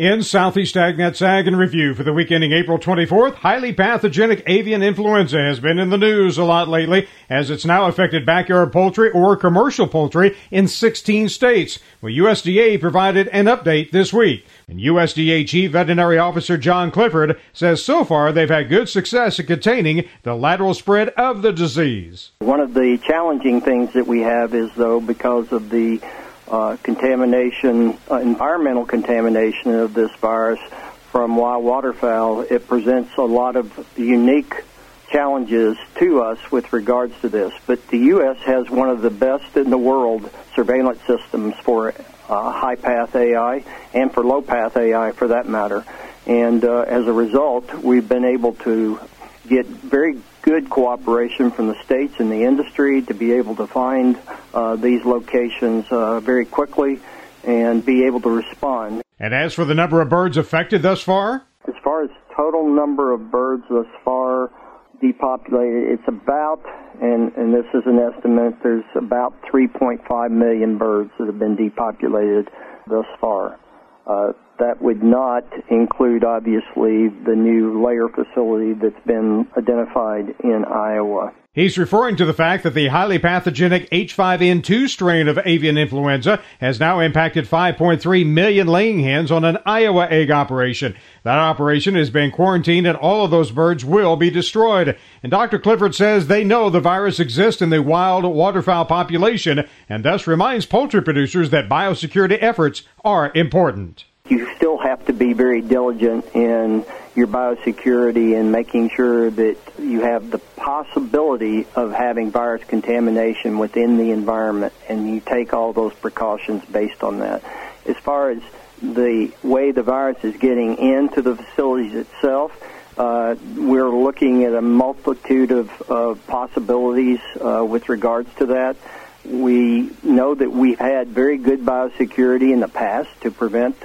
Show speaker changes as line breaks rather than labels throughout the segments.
In Southeast AgNet's Ag in Review for the week ending April 24th, highly pathogenic avian influenza has been in the news a lot lately as it's now affected backyard poultry or commercial poultry in 16 states. Well, USDA provided an update this week. And USDA Chief Veterinary Officer John Clifford says so far they've had good success in containing the lateral spread of the disease.
One of the challenging things that we have is, though, because of the uh, contamination, uh, environmental contamination of this virus from wild waterfowl, it presents a lot of unique challenges to us with regards to this. But the U.S. has one of the best in the world surveillance systems for uh, high path AI and for low path AI for that matter. And uh, as a result, we've been able to get very good cooperation from the states and the industry to be able to find uh, these locations uh, very quickly and be able to respond.
And as for the number of birds affected thus far?
As far as total number of birds thus far depopulated, it's about, and, and this is an estimate, there's about 3.5 million birds that have been depopulated thus far. Uh, that would not include, obviously, the new layer facility that's been identified in Iowa.
He's referring to the fact that the highly pathogenic H5N2 strain of avian influenza has now impacted 5.3 million laying hens on an Iowa egg operation. That operation has been quarantined and all of those birds will be destroyed. And Dr. Clifford says they know the virus exists in the wild waterfowl population and thus reminds poultry producers that biosecurity efforts are important
you still have to be very diligent in your biosecurity and making sure that you have the possibility of having virus contamination within the environment and you take all those precautions based on that. As far as the way the virus is getting into the facilities itself, uh, we're looking at a multitude of, of possibilities uh, with regards to that. We know that we've had very good biosecurity in the past to prevent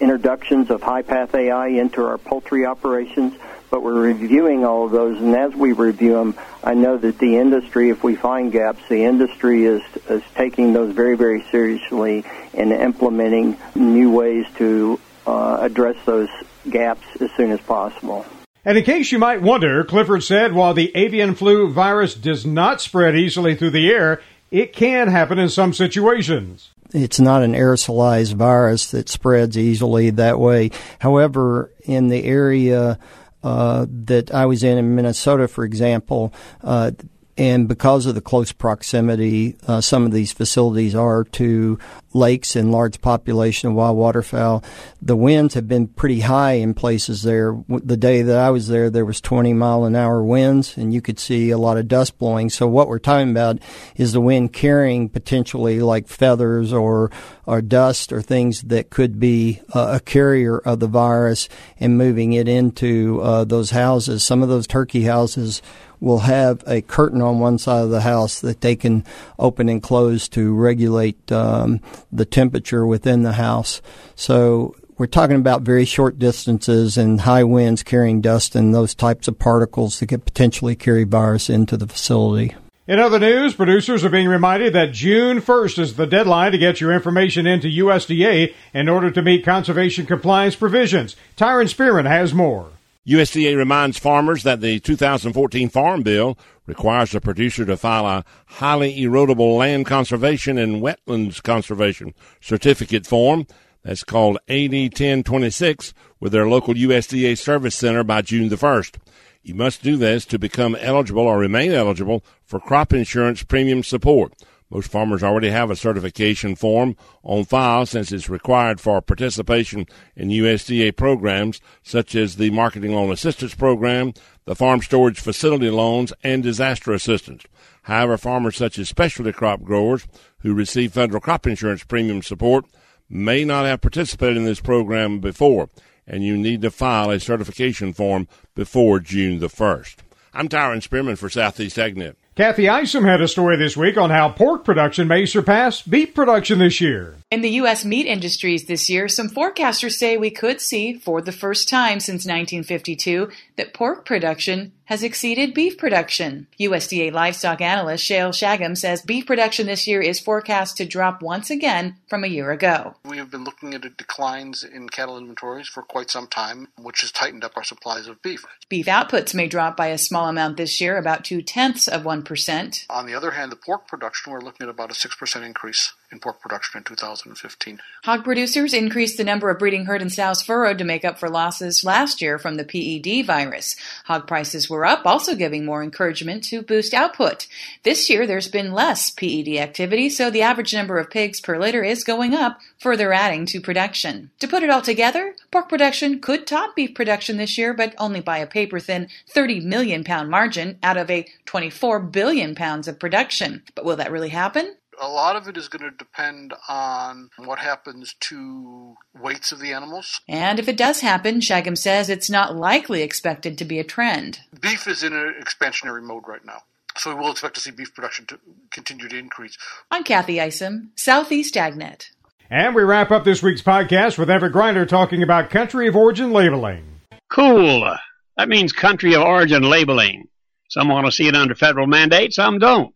introductions of high path AI into our poultry operations, but we're reviewing all of those. And as we review them, I know that the industry, if we find gaps, the industry is, is taking those very, very seriously and implementing new ways to uh, address those gaps as soon as possible.
And in case you might wonder, Clifford said while the avian flu virus does not spread easily through the air, it can happen in some situations
it's not an aerosolized virus that spreads easily that way. However, in the area uh, that I was in in Minnesota, for example, uh, and because of the close proximity, uh, some of these facilities are to lakes and large population of wild waterfowl. The winds have been pretty high in places there. The day that I was there, there was 20 mile an hour winds, and you could see a lot of dust blowing. So what we're talking about is the wind carrying potentially like feathers or or dust or things that could be uh, a carrier of the virus and moving it into uh, those houses. Some of those turkey houses will have a curtain on one side of the house that they can open and close to regulate um, the temperature within the house. So we're talking about very short distances and high winds carrying dust and those types of particles that could potentially carry virus into the facility.
In other news, producers are being reminded that June 1st is the deadline to get your information into USDA in order to meet conservation compliance provisions. Tyron Spearman has more.
USDA reminds farmers that the 2014 Farm Bill requires a producer to file a highly erodible land conservation and wetlands conservation certificate form that's called AD 1026 with their local USDA service center by June the 1st. You must do this to become eligible or remain eligible for crop insurance premium support. Most farmers already have a certification form on file since it's required for participation in USDA programs such as the Marketing Loan Assistance Program, the Farm Storage Facility Loans, and disaster assistance. However, farmers such as specialty crop growers who receive federal crop insurance premium support may not have participated in this program before, and you need to file a certification form before June the 1st. I'm Tyron Spearman for Southeast AgNet.
Kathy Isom had a story this week on how pork production may surpass beef production this year.
In the U.S. meat industries this year, some forecasters say we could see, for the first time since 1952, that pork production has exceeded beef production. USDA livestock analyst Shayle Shagam says beef production this year is forecast to drop once again from a year ago.
We have been looking at declines in cattle inventories for quite some time, which has tightened up our supplies of beef.
Beef outputs may drop by a small amount this year, about two tenths of 1%.
On the other hand, the pork production, we're looking at about a 6% increase in pork production in 2015.
Hog producers increased the number of breeding herd and sows furrowed to make up for losses last year from the PED virus. Hog prices were up, also giving more encouragement to boost output. This year there's been less PED activity, so the average number of pigs per litter is going up, further adding to production. To put it all together, pork production could top beef production this year, but only by a paper thin 30 million pound margin out of a 24 billion pounds of production. But will that really happen?
A lot of it is going to depend on what happens to weights of the animals.
And if it does happen, Shagam says it's not likely expected to be a trend.
Beef is in an expansionary mode right now. So we will expect to see beef production to continue to increase.
I'm Kathy Isom, Southeast Agnet.
And we wrap up this week's podcast with Everett Griner talking about country of origin labeling.
Cool. That means country of origin labeling. Some want to see it under federal mandate, some don't.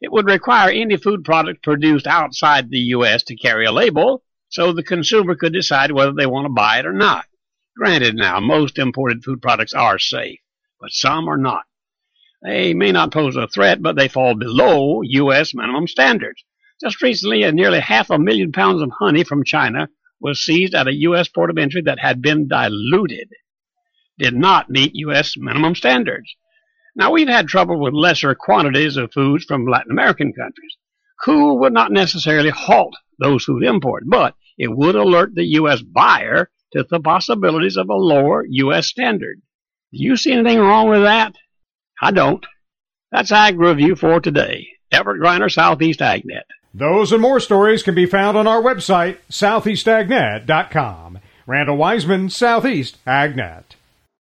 It would require any food product produced outside the U.S. to carry a label so the consumer could decide whether they want to buy it or not. Granted now, most imported food products are safe, but some are not. They may not pose a threat, but they fall below U.S. minimum standards. Just recently, a nearly half a million pounds of honey from China was seized at a U.S. port of entry that had been diluted, did not meet U.S. minimum standards. Now, we've had trouble with lesser quantities of foods from Latin American countries. Cool would not necessarily halt those food imports, but it would alert the U.S. buyer to the possibilities of a lower U.S. standard. Do you see anything wrong with that? I don't. That's Ag Review for today. Everett Griner, Southeast AgNet.
Those and more stories can be found on our website, southeastagnet.com. Randall Wiseman, Southeast AgNet.